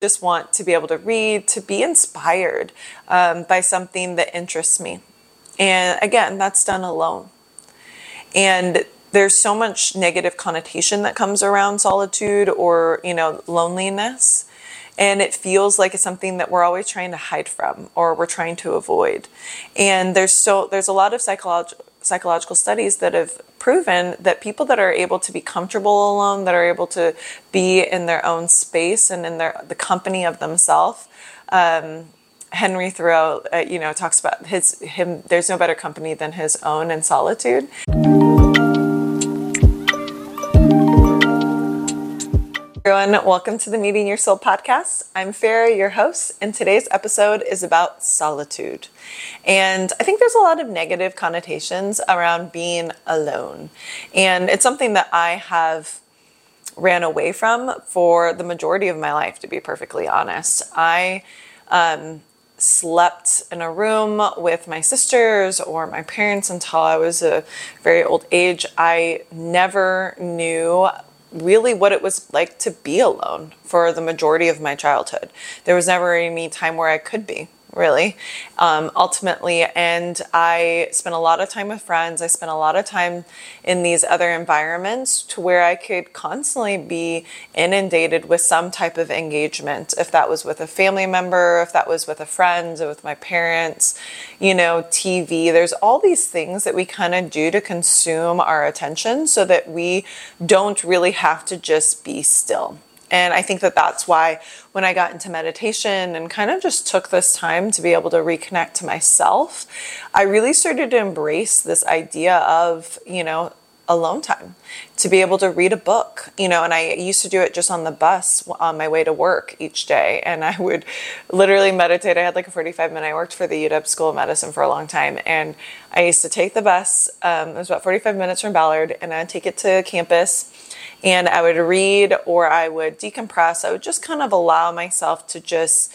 just want to be able to read, to be inspired um, by something that interests me. And again, that's done alone. And there's so much negative connotation that comes around solitude or, you know, loneliness. And it feels like it's something that we're always trying to hide from or we're trying to avoid. And there's so there's a lot of psychological psychological studies that have proven that people that are able to be comfortable alone, that are able to be in their own space and in their the company of themselves. Um, Henry Thoreau, uh, you know, talks about his him. There's no better company than his own in solitude. Everyone, welcome to the Meeting Your Soul podcast. I'm Farah, your host, and today's episode is about solitude. And I think there's a lot of negative connotations around being alone. And it's something that I have ran away from for the majority of my life, to be perfectly honest. I um, slept in a room with my sisters or my parents until I was a very old age. I never knew really what it was like to be alone for the majority of my childhood. There was never any time where I could be really, um, ultimately. And I spent a lot of time with friends. I spent a lot of time in these other environments to where I could constantly be inundated with some type of engagement. If that was with a family member, if that was with a friend, or with my parents, you know, TV. There's all these things that we kind of do to consume our attention so that we don't really have to just be still. And I think that that's why when I got into meditation and kind of just took this time to be able to reconnect to myself, I really started to embrace this idea of, you know, alone time to be able to read a book you know and i used to do it just on the bus on my way to work each day. And i would literally meditate. I had like a 45 minute i worked for the uw school of medicine for a long time. And i used to take the bus um, it was about 45 minutes from ballard and i'd take it to campus and I would read or I would decompress. I would just kind of allow myself to just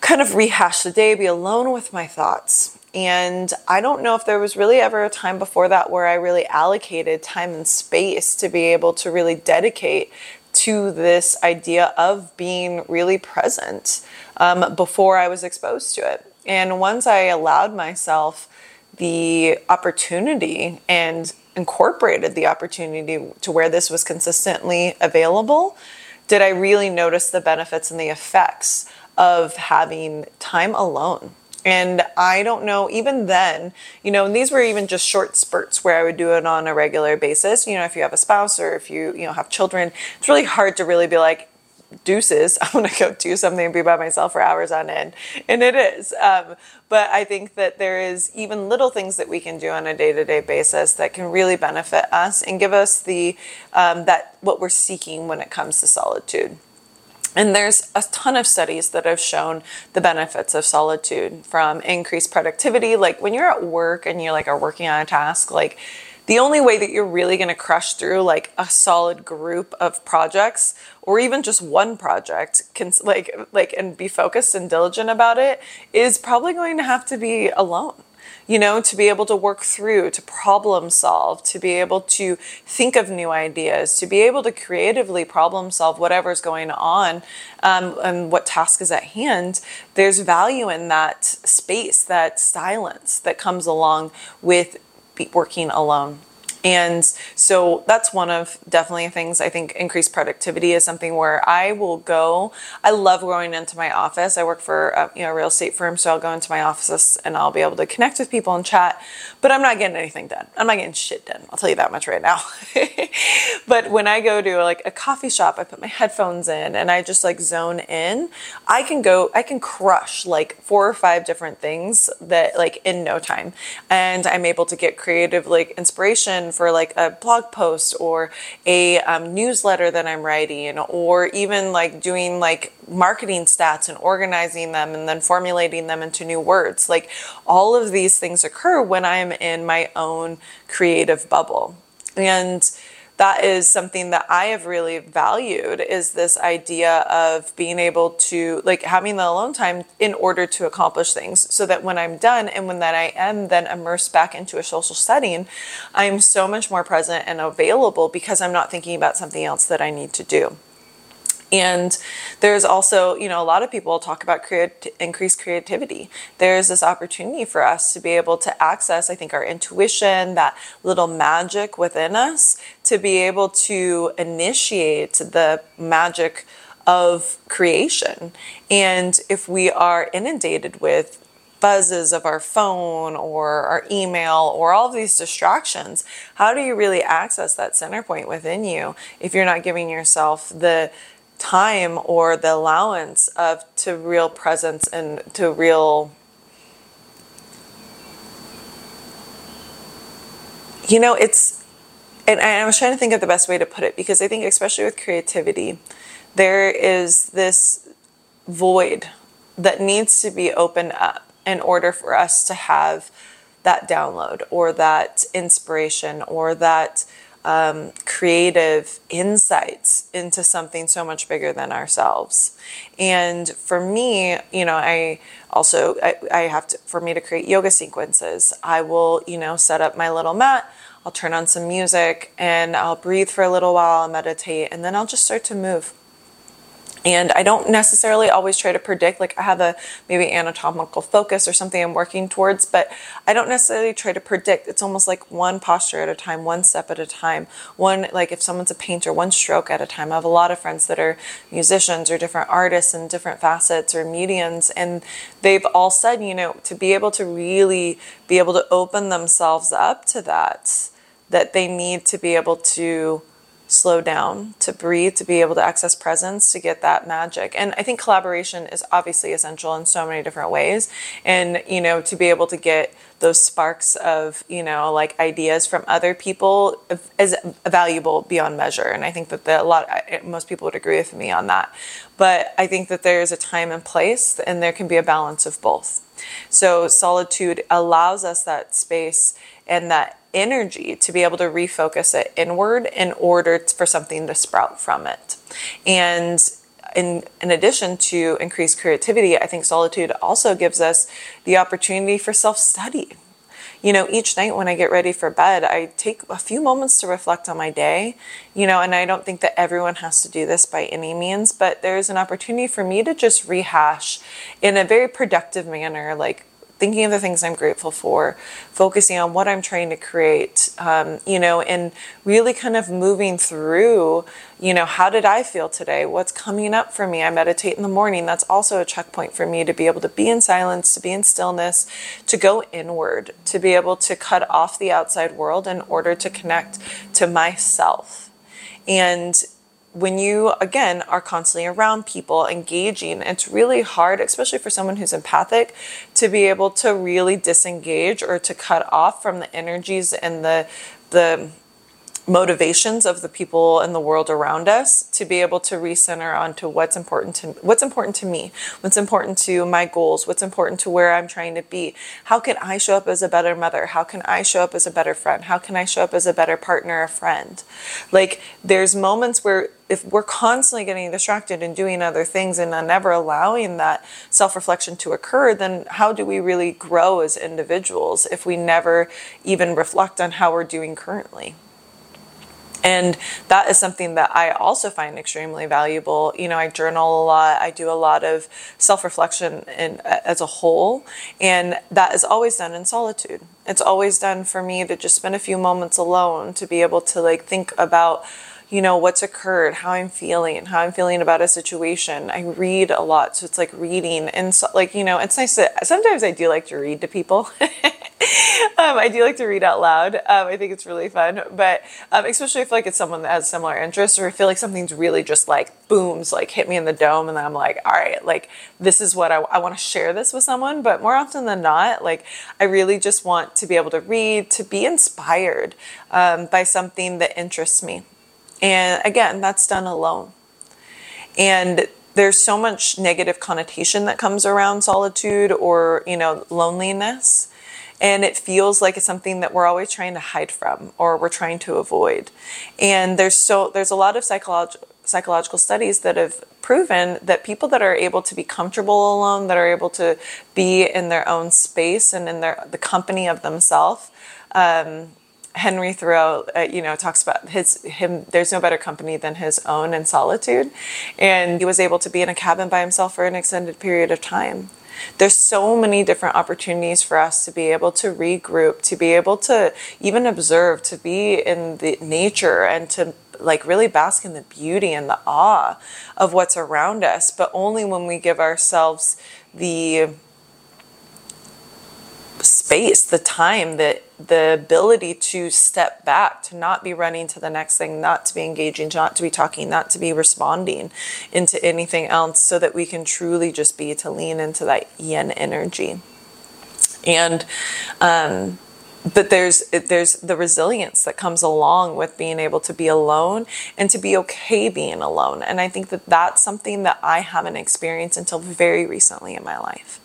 kind of rehash the day, be alone with my thoughts. And I don't know if there was really ever a time before that where I really allocated time and space to be able to really dedicate to this idea of being really present um, before I was exposed to it. And once I allowed myself the opportunity and incorporated the opportunity to where this was consistently available, did I really notice the benefits and the effects of having time alone? And I don't know, even then, you know, and these were even just short spurts where I would do it on a regular basis. You know, if you have a spouse or if you, you know, have children, it's really hard to really be like, deuces, I'm going to go do something and be by myself for hours on end. And it is. Um, but I think that there is even little things that we can do on a day to day basis that can really benefit us and give us the, um, that what we're seeking when it comes to solitude. And there's a ton of studies that have shown the benefits of solitude from increased productivity. Like when you're at work and you're like are working on a task, like the only way that you're really going to crush through like a solid group of projects or even just one project can like like and be focused and diligent about it is probably going to have to be alone. You know to be able to work through to problem solve to be able to think of new ideas to be able to creatively problem solve whatever's going on um, and what task is at hand there's value in that space that silence that comes along with working alone. And so that's one of definitely things I think increased productivity is something where I will go. I love going into my office. I work for a you know a real estate firm, so I'll go into my office and I'll be able to connect with people and chat. But I'm not getting anything done. I'm not getting shit done. I'll tell you that much right now. but when I go to like a coffee shop, I put my headphones in and I just like zone in. I can go. I can crush like four or five different things that like in no time, and I'm able to get creative like inspiration for like a blog post or a um, newsletter that I'm writing, or even like doing like marketing stats and organizing them and then formulating them into new words. Like all of these things occur when I'm in my own creative bubble. And that is something that I have really valued is this idea of being able to like having the alone time in order to accomplish things so that when I'm done and when that I am then immersed back into a social setting, I'm so much more present and available because I'm not thinking about something else that I need to do. And there's also, you know, a lot of people talk about create, increased creativity. There's this opportunity for us to be able to access, I think, our intuition, that little magic within us, to be able to initiate the magic of creation. And if we are inundated with buzzes of our phone or our email or all of these distractions, how do you really access that center point within you if you're not giving yourself the time or the allowance of to real presence and to real you know it's and I was trying to think of the best way to put it because I think especially with creativity there is this void that needs to be opened up in order for us to have that download or that inspiration or that um, creative insights into something so much bigger than ourselves. And for me, you know, I also I, I have to for me to create yoga sequences. I will, you know, set up my little mat. I'll turn on some music and I'll breathe for a little while, I'll meditate, and then I'll just start to move and I don't necessarily always try to predict, like I have a maybe anatomical focus or something I'm working towards, but I don't necessarily try to predict. It's almost like one posture at a time, one step at a time, one, like if someone's a painter, one stroke at a time. I have a lot of friends that are musicians or different artists and different facets or mediums, and they've all said, you know, to be able to really be able to open themselves up to that, that they need to be able to slow down, to breathe, to be able to access presence, to get that magic. And I think collaboration is obviously essential in so many different ways. And, you know, to be able to get those sparks of, you know, like ideas from other people is valuable beyond measure. And I think that the, a lot, most people would agree with me on that. But I think that there's a time and place, and there can be a balance of both. So solitude allows us that space and that energy to be able to refocus it inward in order for something to sprout from it. And in, in addition to increased creativity, I think solitude also gives us the opportunity for self study. You know, each night when I get ready for bed, I take a few moments to reflect on my day, you know, and I don't think that everyone has to do this by any means, but there's an opportunity for me to just rehash in a very productive manner, like thinking of the things I'm grateful for, focusing on what I'm trying to create, um, you know, and really kind of moving through, you know, how did I feel today? What's coming up for me? I meditate in the morning. That's also a checkpoint for me to be able to be in silence, to be in stillness, to go inward, to be able to cut off the outside world in order to connect to myself. And when you again are constantly around people engaging it's really hard especially for someone who's empathic to be able to really disengage or to cut off from the energies and the the motivations of the people in the world around us to be able to recenter onto what's important to what's important to me what's important to my goals what's important to where i'm trying to be. How can i show up as a better mother? How can i show up as a better friend? How can i show up as a better partner a friend? Like there's moments where if we're constantly getting distracted and doing other things and never allowing that self-reflection to occur then how do we really grow as individuals if we never even reflect on how we're doing currently and that is something that I also find extremely valuable. You know, I journal a lot. I do a lot of self-reflection as a whole, and that is always done in solitude. It's always done for me to just spend a few moments alone to be able to like think about you know what's occurred how i'm feeling how i'm feeling about a situation i read a lot so it's like reading and so, like you know it's nice to sometimes i do like to read to people um, I do like to read out loud. Um, I think it's really fun, but um, especially if like it's someone that has similar interests, or I feel like something's really just like booms, like hit me in the dome, and then I'm like, all right, like this is what I, I want to share this with someone. But more often than not, like I really just want to be able to read, to be inspired um, by something that interests me, and again, that's done alone, and there's so much negative connotation that comes around solitude or you know loneliness. And it feels like it's something that we're always trying to hide from or we're trying to avoid. And there's so there's a lot of psychological psychological studies that have proven that people that are able to be comfortable alone that are able to be in their own space and in their the company of themselves um, Henry Thoreau, uh, you know, talks about his him. There's no better company than his own in solitude, and he was able to be in a cabin by himself for an extended period of time. There's so many different opportunities for us to be able to regroup, to be able to even observe, to be in the nature, and to like really bask in the beauty and the awe of what's around us. But only when we give ourselves space, the time, the the ability to step back, to not be running to the next thing, not to be engaging, not to be talking, not to be responding into anything else, so that we can truly just be to lean into that yin energy. And um, but there's there's the resilience that comes along with being able to be alone and to be okay being alone and i think that that's something that i haven't experienced until very recently in my life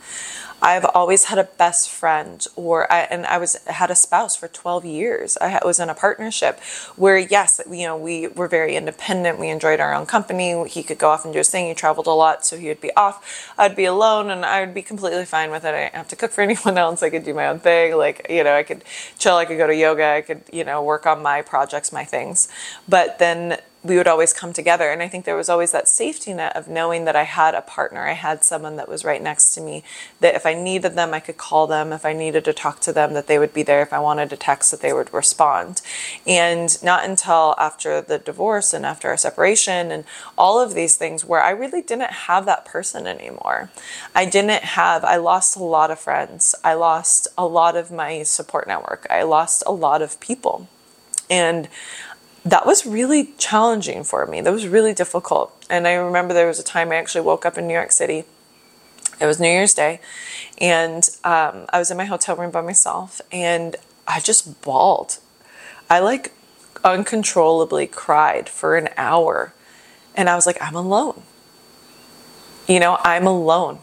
I've always had a best friend, or I, and I was had a spouse for 12 years. I was in a partnership where, yes, you know, we were very independent. We enjoyed our own company. He could go off and do his thing. He traveled a lot, so he would be off. I'd be alone, and I would be completely fine with it. I didn't have to cook for anyone else. I could do my own thing. Like, you know, I could chill. I could go to yoga. I could, you know, work on my projects, my things. But then we would always come together. And I think there was always that safety net of knowing that I had a partner. I had someone that was right next to me, that if I needed them, I could call them. If I needed to talk to them, that they would be there. If I wanted to text, that they would respond. And not until after the divorce and after our separation and all of these things where I really didn't have that person anymore. I didn't have, I lost a lot of friends. I lost a lot of my support network. I lost a lot of people. And that was really challenging for me. That was really difficult. And I remember there was a time I actually woke up in New York City. It was New Year's Day, and um, I was in my hotel room by myself, and I just bawled. I like uncontrollably cried for an hour, and I was like, I'm alone. You know, I'm alone.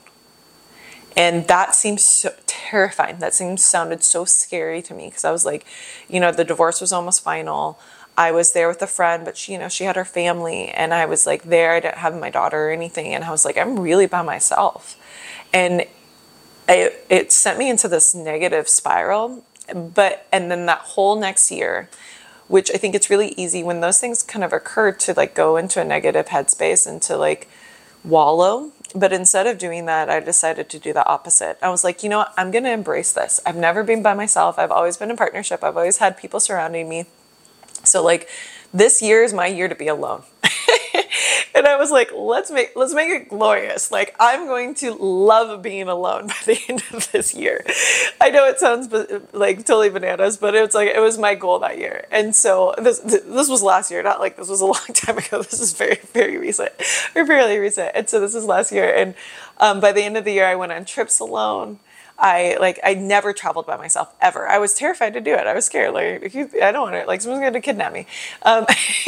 And that seems so terrifying. That seems sounded so scary to me because I was like, you know, the divorce was almost final. I was there with a friend, but she, you know, she had her family, and I was like there. I didn't have my daughter or anything, and I was like, I'm really by myself, and it it sent me into this negative spiral. But and then that whole next year, which I think it's really easy when those things kind of occur to like go into a negative headspace and to like wallow. But instead of doing that, I decided to do the opposite. I was like, you know what? I'm going to embrace this. I've never been by myself. I've always been in partnership. I've always had people surrounding me. So like this year is my year to be alone. and I was like, let's make let's make it glorious. Like I'm going to love being alone by the end of this year. I know it sounds like totally bananas, but it's like it was my goal that year. And so this this was last year, not like this was a long time ago. This is very very recent or fairly recent. And so this was last year. And um, by the end of the year, I went on trips alone. I like I never traveled by myself ever. I was terrified to do it. I was scared. Like I don't want to like someone's going to kidnap me. Um,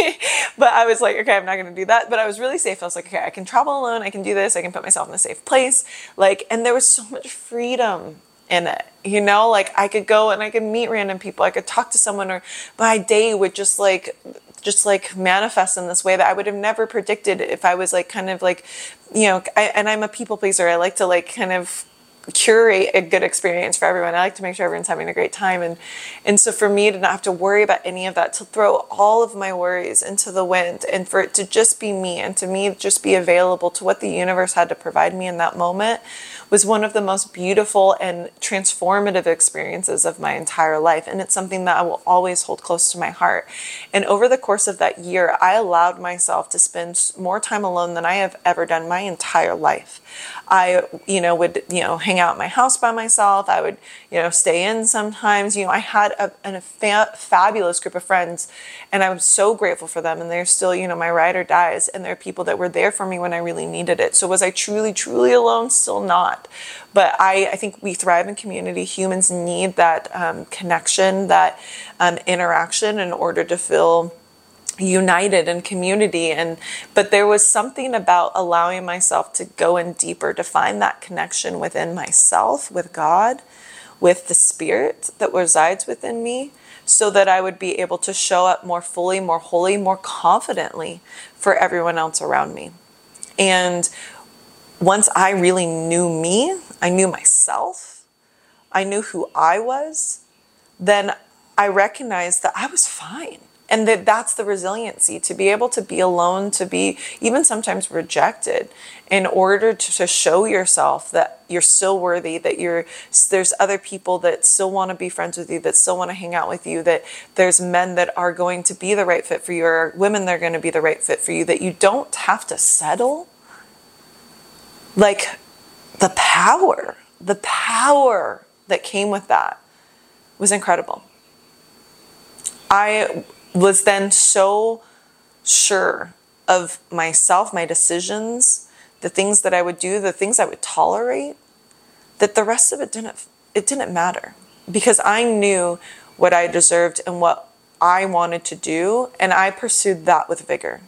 but I was like, okay, I'm not going to do that. But I was really safe. I was like, okay, I can travel alone. I can do this. I can put myself in a safe place. Like, and there was so much freedom in it. You know, like I could go and I could meet random people. I could talk to someone, or my day would just like just like manifest in this way that I would have never predicted if I was like kind of like, you know, I, and I'm a people pleaser. I like to like kind of curate a good experience for everyone. I like to make sure everyone's having a great time. And, and so for me to not have to worry about any of that, to throw all of my worries into the wind and for it to just be me and to me just be available to what the universe had to provide me in that moment was one of the most beautiful and transformative experiences of my entire life. And it's something that I will always hold close to my heart. And over the course of that year, I allowed myself to spend more time alone than I have ever done my entire life. I, you know, would, you know, hang out at my house by myself. I would, you know, stay in sometimes. You know, I had a, a fa- fabulous group of friends and I'm so grateful for them. And they're still, you know, my ride or dies. And they're people that were there for me when I really needed it. So was I truly, truly alone? Still not. But I, I think we thrive in community. Humans need that um, connection, that um, interaction in order to feel united in community. And but there was something about allowing myself to go in deeper to find that connection within myself with god with the spirit that resides within me so that i would be able to show up more fully more wholly more confidently for everyone else around me. And once i really knew me i knew myself i knew who i was then I recognized that I was fine and that that's the resiliency to be able to be alone to be even sometimes rejected in order to, to, show yourself that you're still worthy that you're there's other people that still want to be friends with you that still want to hang out with you that there's men that are going to be the right fit for you or women that are going to be the right fit for you that you don't have to settle like the power the power that came with that was incredible i was then so sure of myself, my decisions, the things that I would do, the things I would tolerate, that the rest of it didn't it didn't matter because I knew what I deserved and what I wanted to do and I pursued that with vigor.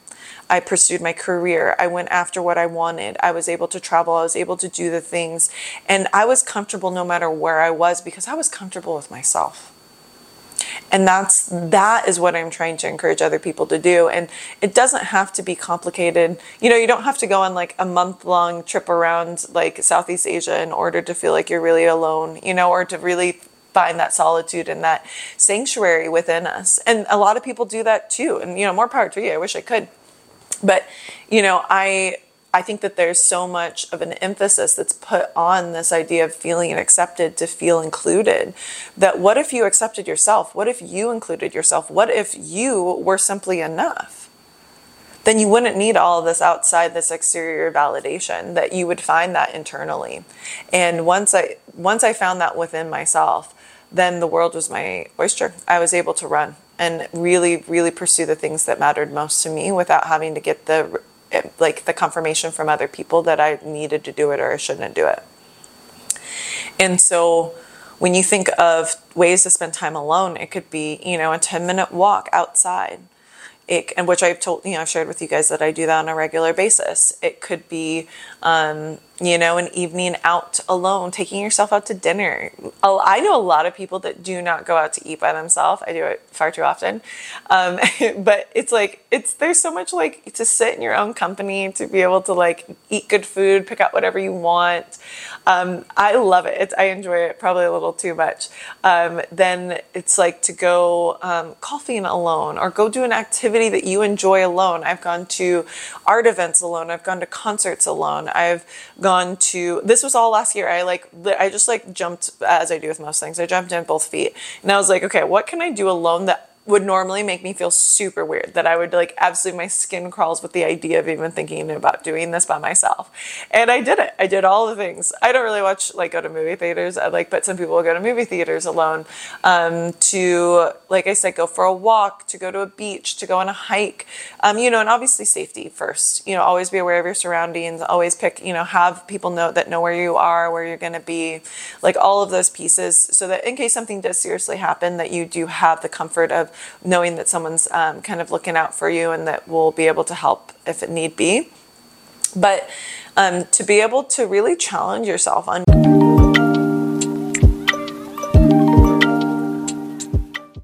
I pursued my career. I went after what I wanted. I was able to travel. I was able to do the things. And I was comfortable no matter where I was because I was comfortable with myself and that's that is what i'm trying to encourage other people to do and it doesn't have to be complicated you know you don't have to go on like a month long trip around like southeast asia in order to feel like you're really alone you know or to really find that solitude and that sanctuary within us and a lot of people do that too and you know more power to you i wish i could but you know i I think that there's so much of an emphasis that's put on this idea of feeling accepted to feel included. That what if you accepted yourself? What if you included yourself? What if you were simply enough? Then you wouldn't need all of this outside this exterior validation that you would find that internally. And once I once I found that within myself, then the world was my oyster. I was able to run and really really pursue the things that mattered most to me without having to get the like the confirmation from other people that I needed to do it or I shouldn't do it. And so when you think of ways to spend time alone, it could be, you know, a 10 minute walk outside it, and which I've told, you know, I've shared with you guys that I do that on a regular basis. It could be, um, you know, an evening out alone, taking yourself out to dinner. I know a lot of people that do not go out to eat by themselves. I do it far too often. Um, but it's like, it's, there's so much like to sit in your own company, to be able to like eat good food, pick out whatever you want. Um, I love it. It's, I enjoy it probably a little too much. Um, then it's like to go um, alone or go do an activity that you enjoy alone. I've gone to art events alone. I've gone to concerts alone. I've gone to, this was all last year. I like, I just like jumped, as I do with most things, I jumped in both feet. And I was like, okay, what can I do alone that would normally make me feel super weird that I would like absolutely my skin crawls with the idea of even thinking about doing this by myself. And I did it. I did all the things. I don't really watch like go to movie theaters. I like but some people will go to movie theaters alone um, to like I said go for a walk, to go to a beach, to go on a hike. Um, you know, and obviously safety first. You know, always be aware of your surroundings, always pick, you know, have people know that know where you are, where you're going to be, like all of those pieces so that in case something does seriously happen that you do have the comfort of knowing that someone's um, kind of looking out for you and that we'll be able to help if it need be. But um, to be able to really challenge yourself on